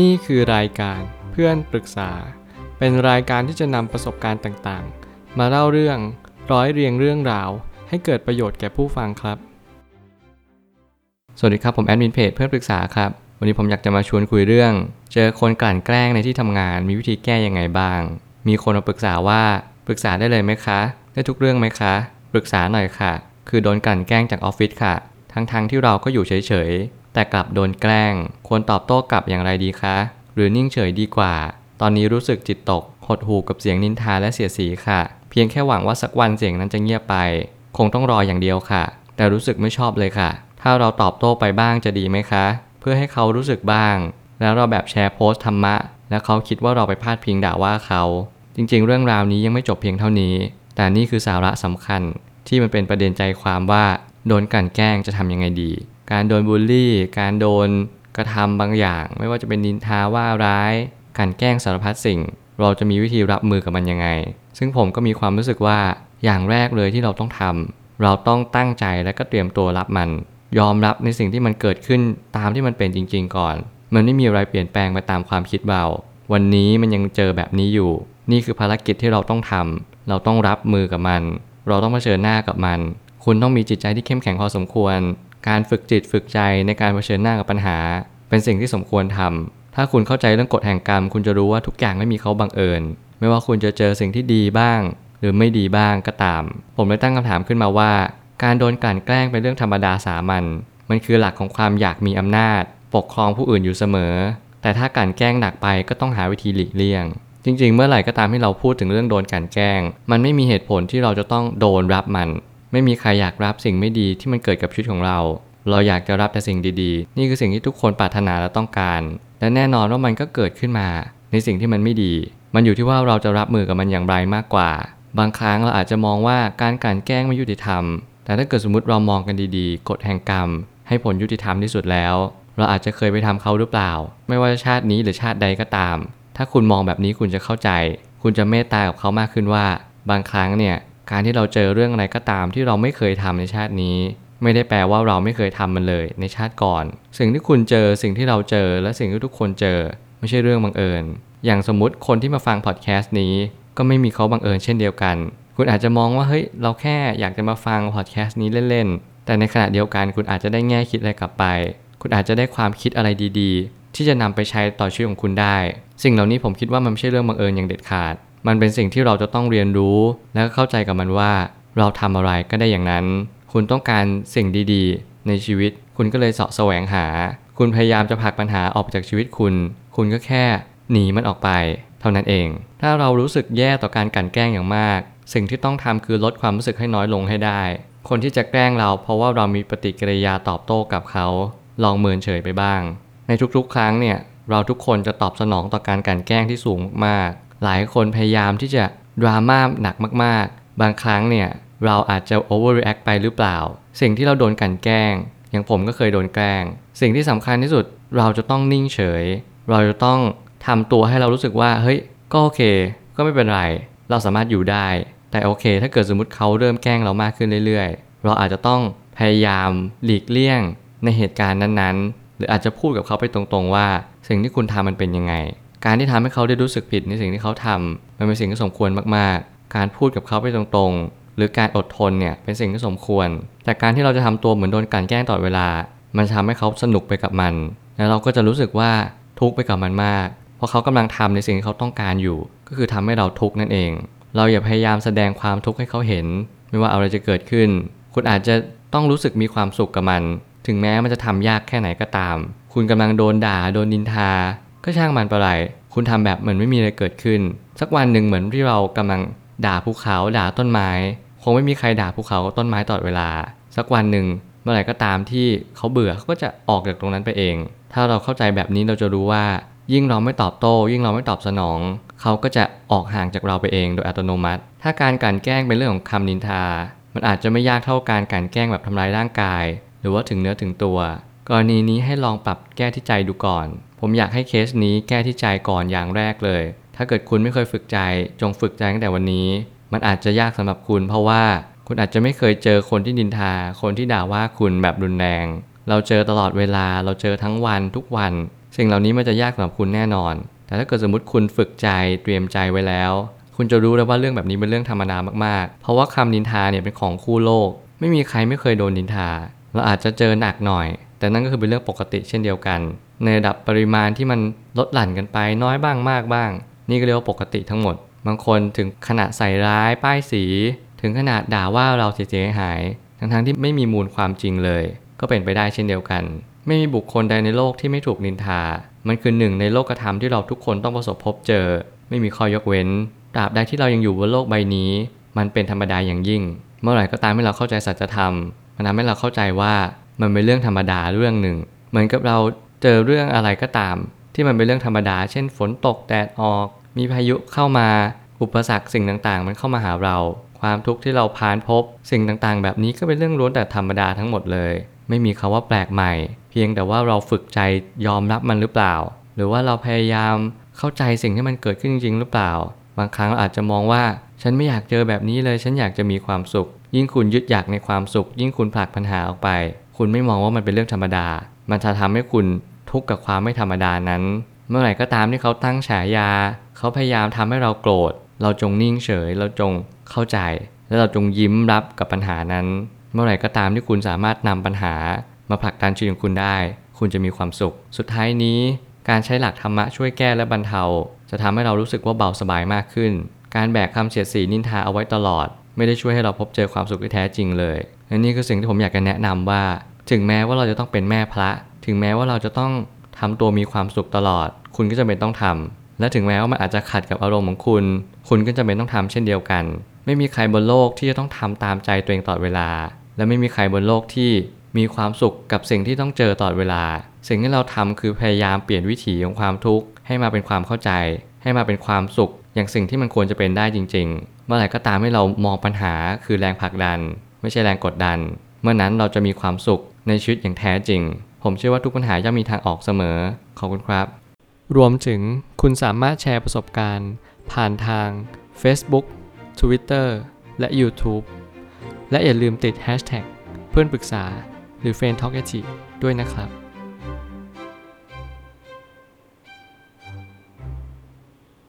นี่คือรายการเพื่อนปรึกษา เป็นรายการที่จะนำประสบการณ์ต่างๆ มาเล่าเรื่องร้อยเรียงเรื่องราว ให้เกิดประโยชน์แก่ผู้ฟังครับ สวัสดีครับผมแอดมินเพจเพื่อนปรึกษาครับ วันนี้ผมอยากจะมาชวนคุยเรื่อง เจอคนกลั่นแกล้งในที่ทำงาน มีวิธีแก้ยังไงบ้าง มีคนมาปรึกษาว่าปรึกษาได้เลยไหมคะ ได้ทุกเรื่องไหมคะ ปรึกษาหน่อยค่ะ คือโดนกลั่นแกล้งจากออฟฟิศค่ะ ทั้งๆทที่เราก็อยู่เฉยๆ แต่กลับโดนแกล้ง ควรตอบโต้กลับอย่างไรดีคะ หรือนิ่งเฉยดีกว่า ตอนนี้รู้สึกจิตตก หดหู่กับเสียงนินทาและเสียสีค่ะ เพียงแค่หวังว่าสักวันเสียงนั้นจะเงียบไป คงต้องรออย่างเดียวค่ะ แต่รู้สึกไม่ชอบเลยค่ะ ถ้าเราตอบโต้ไปบ้างจะดีไหมคะ เพื่อให้เขารู้สึกบ้าง แล้วเราแบบแชร์โพสต์ธรรมะ แล้วเขาคิดว่าเราไปพาดพิงด่าว่าเขา จริง ๆ เรื่องราวนี้ยังไม่จบเพียงเท่านี้ แต่นี่คือสาระสำคัญที่มันเป็นประเด็นใจความว่า โดนกลั่นแกล้งจะทำยังไงดี การโดนบูลลี่ การโดนกระทำบางอย่าง ไม่ว่าจะเป็นนินทาว่าร้าย การแกล้งสารพัดสิ่ง เราจะมีวิธีรับมือกับมันยังไง ซึ่งผมก็มีความรู้สึกว่าอย่างแรกเลยที่เราต้องทำเราต้องตั้งใจและก็เตรียมตัวรับมัน ยอมรับในสิ่งที่มันเกิดขึ้นตามที่มันเป็นจริง ๆ ก่อน มันไม่มีอะไรเปลี่ยนแปลงไปตามความคิดเรา วันนี้มันยังเจอแบบนี้อยู่ นี่คือภารกิจที่เราต้องทำเราต้องรับมือกับมัน เราต้องเผชิญหน้ากับมัน คุณต้องมีจิตใจที่เข้มแข็งพอสมควร การฝึกจิตฝึกใจในการเผชิญหน้ากับปัญหา เป็นสิ่งที่สมควรทำถ้าคุณเข้าใจเรื่องกฎแห่งกรรม คุณจะรู้ว่าทุกอย่างไม่มีเขาบังเอิญ ไม่ว่าคุณจะเจอสิ่งที่ดีบ้าง หรือไม่ดีบ้างก็ตาม ผมเลยตั้งคำถามขึ้นมาว่า การโดนกลั่นแกล้งเป็นเรื่องธรรมดาสามัญ มันคือหลักของความอยากมีอำนาจ ปกครองผู้อื่นอยู่เสมอ แต่ถ้ากลั่นแกล้งหนักไปก็ต้องหาวิธีหลีกเลี่ยงจริงๆ เมื่อไหร่ก็ตามที่เราพูดถึงเรื่องโดนกลั่นแกล้ง มันไม่มีเหตุผลที่เราจะต้องโดนรับมัน ไม่มีใครอยากรับสิ่งไม่ดีที่มันเกิดกับชีวิตของเรา เราอยากจะรับแต่สิ่งดีๆ นี่คือสิ่งที่ทุกคนปรารถนาและต้องการ และแน่นอนว่ามันก็เกิดขึ้นมา ในสิ่งที่มันไม่ดี มันอยู่ที่ว่าเราจะรับมือกับมันอย่างไรมากกว่า บางครั้งเราอาจจะมองว่าการกลั่นแกล้งไม่ยุติธรรม แต่ถ้าเกิดสมมติเรามองกันดีๆ กฎแห่งกรรม ให้ผลยุติธรรมที่สุดแล้ว เราอาจจะเคยไปทำเขาหรือเปล่า ไม่ว่าชาตินี้หรือชาติใดก็ตาม ถ้าคุณมองแบบนี้คุณจะเข้าใจ คุณจะเมตตากับเขามากขึ้นว่า บางครั้งเนี่ย การที่เราเจอเรื่องอะไรก็ตามที่เราไม่เคยทำในชาตินี้ ไม่ได้แปลว่าเราไม่เคยทำมันเลยในชาติก่อน สิ่งที่คุณเจอสิ่งที่เราเจอและสิ่งที่ทุกคนเจอ ไม่ใช่เรื่องบังเอิญ อย่างสมมุติคนที่มาฟังพอดแคสต์นี้ ก็ไม่มีเขาบังเอิญเช่นเดียวกัน คุณอาจจะมองว่าเฮ้ยเราแค่อยากจะมาฟังพอดแคสต์นี้เล่นๆแต่ในขณะเดียวกันคุณอาจจะได้แง่คิดอะไรกลับไป คุณอาจจะได้ความคิดอะไรดี ๆ ที่จะนำไปใช้ต่อชีวิตของคุณได้ สิ่งเหล่านี้ผมคิดว่ามันไม่ใช่เรื่องบังเอิญอย่างเด็ดขาด มันเป็นสิ่งที่เราจะต้องเรียนรู้ และเข้าใจกับมันว่า เราทำอะไรก็ได้อย่างนั้น คุณต้องการสิ่งดีๆ ในชีวิต คุณก็เลยเสาะแสวงหา คุณพยายามจะผลักปัญหาออกจากชีวิตคุณ คุณก็แค่หนีมันออกไป เท่านั้นเอง ถ้าเรารู้สึกแย่ต่อการกลั่นแกล้งอย่างมาก สิ่งที่ต้องทำคือลดความรู้สึกให้น้อยลงให้ได้ คนที่จะแกล้งเราเพราะว่าเรามีปฏิกิริยาตอบโต้กับเขา ลองเมินเฉยไปบ้าง ในทุกๆ ครั้งเนี่ยเราทุกคนจะตอบสนองต่อการกลั่นแกล้งที่สูงมากๆ หลายคนพยายามที่จะดราม่าหนักมากๆ บางครั้งเนี่ยเราอาจจะ overreact ไปหรือเปล่า สิ่งที่เราโดนกันแกล้ง อย่างผมก็เคยโดนแกล้ง สิ่งที่สำคัญที่สุดเราจะต้องนิ่งเฉย เราจะต้องทำตัวให้เรารู้สึกว่า เฮ้ย ก็โอเค ก็ไม่เป็นไร เราสามารถอยู่ได้ แต่โอเค ถ้าเกิดสมมติเขาเริ่มแกล้งเรามากขึ้นเรื่อยๆ เราอาจจะต้องพยายามหลีกเลี่ยงในเหตุการณ์นั้นๆ หรืออาจจะพูดกับเขาไปตรงๆว่า สิ่งที่คุณทำมันเป็นยังไง การที่ทำให้เขาได้รู้สึกผิดในสิ่งที่เขาทำมันเป็นสิ่งที่สมควรมากๆ การพูดกับเขาไปตรงๆ หรือการอดทนเนี่ยเป็นสิ่งที่สมควร แต่การที่เราจะทำตัวเหมือนโดนกลั่นแกล้งตลอดเวลา มันทำให้เขาสนุกไปกับมัน แล้วเราก็จะรู้สึกว่าทุกข์ไปกับมันมาก เพราะเขากำลังทำในสิ่งที่เขาต้องการอยู่ ก็คือทำให้เราทุกข์นั่นเอง เราอย่าพยายามแสดงความทุกข์ให้เขาเห็น ไม่ว่าอะไรจะเกิดขึ้น คุณอาจจะต้องรู้สึกมีความสุขกับมัน ถึงแม้มันจะทำยากแค่ไหนก็ตาม คุณกำลังโดนด่า โดนนินทา ก็ช่างมันไปไร คุณทำแบบเหมือนไม่มีอะไรเกิดขึ้น สักวันหนึ่งเหมือนที่เรากำลังด่าภูเขาด่าต้นไม้ คงไม่มีใครด่าภูเขาต้นไม้ตลอดเวลา สักวันหนึ่งเมื่อไหร่ก็ตามที่เขาเบื่อเขาก็จะออกจากตรงนั้นไปเอง ถ้าเราเข้าใจแบบนี้เราจะรู้ว่า ยิ่งเราไม่ตอบโต้ ยิ่งเราไม่ตอบสนอง เขาก็จะออกห่างจากเราไปเองโดยอัตโนมัติ ถ้าการกลั่นแกล้งเป็นเรื่องของคำนินทา มันอาจจะไม่ยากเท่าการกลั่นแกล้งแบบทำร้ายร่างกาย หรือว่าถึงเนื้อถึงตัว กรณีนี้ให้ลองปรับแก้ที่ใจดูก่อน ผมอยากให้เคสนี้แก้ที่ใจก่อนอย่างแรกเลย ถ้าเกิดคุณไม่เคยฝึกใจ จงฝึกใจตั้งแต่วันนี้ มันอาจจะยากสำหรับคุณ เพราะว่าคุณอาจจะไม่เคยเจอคนที่นินทา คนที่ด่าว่าคุณแบบรุนแรง เราเจอตลอดเวลา เราเจอทั้งวันทุกวัน สิ่งเหล่านี้มันจะยากสำหรับคุณแน่นอน แต่ถ้าเกิดสมมติคุณฝึกใจเตรียมใจไว้แล้ว คุณจะรู้แล้วว่าเรื่องแบบนี้เป็นเรื่องธรรมดามากๆ เพราะว่าคำนินทาเนี่ยเป็นของคู่โลก ไม่มีใครไม่เคยโดนนินทา เราอาจจะเจอหนักหน่อย แต่นั่นก็คือเป็นเรื่องปกติเช่นเดียวกัน ในระดับปริมาณที่มันลดหลั่นกันไปน้อยบ้างมากบ้าง นี่ก็เรียกว่าปกติทั้งหมด บางคนถึงขนาดใส่ร้ายป้ายสี ถึงขนาดด่าว่าเราเสียหาย ทั้งๆที่ไม่มีมูลความจริงเลย ก็เป็นไปได้เช่นเดียวกัน ไม่มีบุคคลใดในโลกที่ไม่ถูกนินทา มันคือหนึ่งในโลกธรรมที่เราทุกคนต้องประสบพบเจอ ไม่มีข้อยกเว้นตราบใดที่เรายังอยู่บนโลกใบนี้ มันเป็นธรรมดาอย่างยิ่ง เมื่อไหร่ก็ตามที่เราเข้าใจสัจธรรม มันทำให้เราเข้าใจว่ามันเป็นเรื่องธรรมดาเรื่องหนึ่ง เหมือนกับเราเจอเรื่องอะไรก็ตาม ที่มันเป็นเรื่องธรรมดา เช่น ฝนตกแดดออก มีพายุเข้ามา อุปสรรคสิ่งต่างๆ มันเข้ามาหาเรา ความทุกข์ที่เราผ่านพบ สิ่งต่างๆ แบบนี้ก็เป็นเรื่องล้วนแต่ธรรมดาทั้งหมดเลย ไม่มีคาว่าแปลกใหม่ เพียงแต่ว่าเราฝึกใจยอมรับมันหรือเปล่า หรือว่าเราพยายามเข้าใจสิ่งที่มันเกิดขึ้นจริงหรือเปล่า บางครั้งเราอาจจะมองว่า ฉันไม่อยากเจอแบบนี้เลย ฉันอยากจะมีความสุข ยิ่งคุณยึดอยากในความสุข ยิ่งคุณผลักปัญหาออกไป คุณไม่มองว่ามันเป็นเรื่องธรรมดา มันจะทำให้คุณทุกข์กับความไม่ธรรมดานั้น เมื่อไหร่ก็ตามที่เขาตั้งฉายา เขาพยายามทำให้เราโกรธ เราจงนิ่งเฉย เราจงเข้าใจ และเราจงยิ้มรับกับปัญหานั้น เมื่อไหร่ก็ตามที่คุณสามารถนำปัญหา มาผลักดันชีวิตของคุณได้ คุณจะมีความสุข สุดท้ายนี้ การใช้หลักธรรมะช่วยแก้และบรรเทา จะทำให้เรารู้สึกว่าเบาสบายมากขึ้น การแบกคำเสียดสีนินทาเอาไว้ตลอด ไม่ได้ช่วยให้เราพบเจอความสุขที่แท้จริงเลยและนี่คือสิ่งที่ผมอยากจะแนะนำว่า ถึงแม้ว่าเราจะต้องเป็นแม่พระ ถึงแม้ว่าเราจะต้องทำตัวมีความสุขตลอด คุณก็จะเป็นต้องทำและถึงแม้ว่ามันอาจจะขัดกับอารมณ์ของคุณ คุณก็จะเป็นต้องทำเช่นเดียวกัน ไม่มีใครบนโลกที่จะต้องทำตามใจตัวเองตลอดเวลา และไม่มีใครบนโลกที่มีความสุขกับสิ่งที่ต้องเจอตลอดเวลา สิ่งที่เราทำคือพยายามเปลี่ยนวิถีของความทุกข์ให้มาเป็นความเข้าใจ ให้มาเป็นความสุข อย่างสิ่งที่มันควรจะเป็นได้จริง ๆ เมื่อไหร่ก็ตามให้เรามองปัญหาคือแรงผลักดัน ไม่ใช่แรงกดดัน เมื่อนั้นเราจะมีความสุขในชีวิตอย่างแท้จริง ผมเชื่อว่าทุกปัญหาย่อมมีทางออกเสมอ ขอบคุณครับ รวมถึงคุณสามารถแชร์ประสบการณ์ ผ่านทาง Facebook Twitter และ YouTube และอย่าลืมติด Hashtag เพื่อนปรึกษาหรือ f r ร e n d t a l k ด้วยนะครับ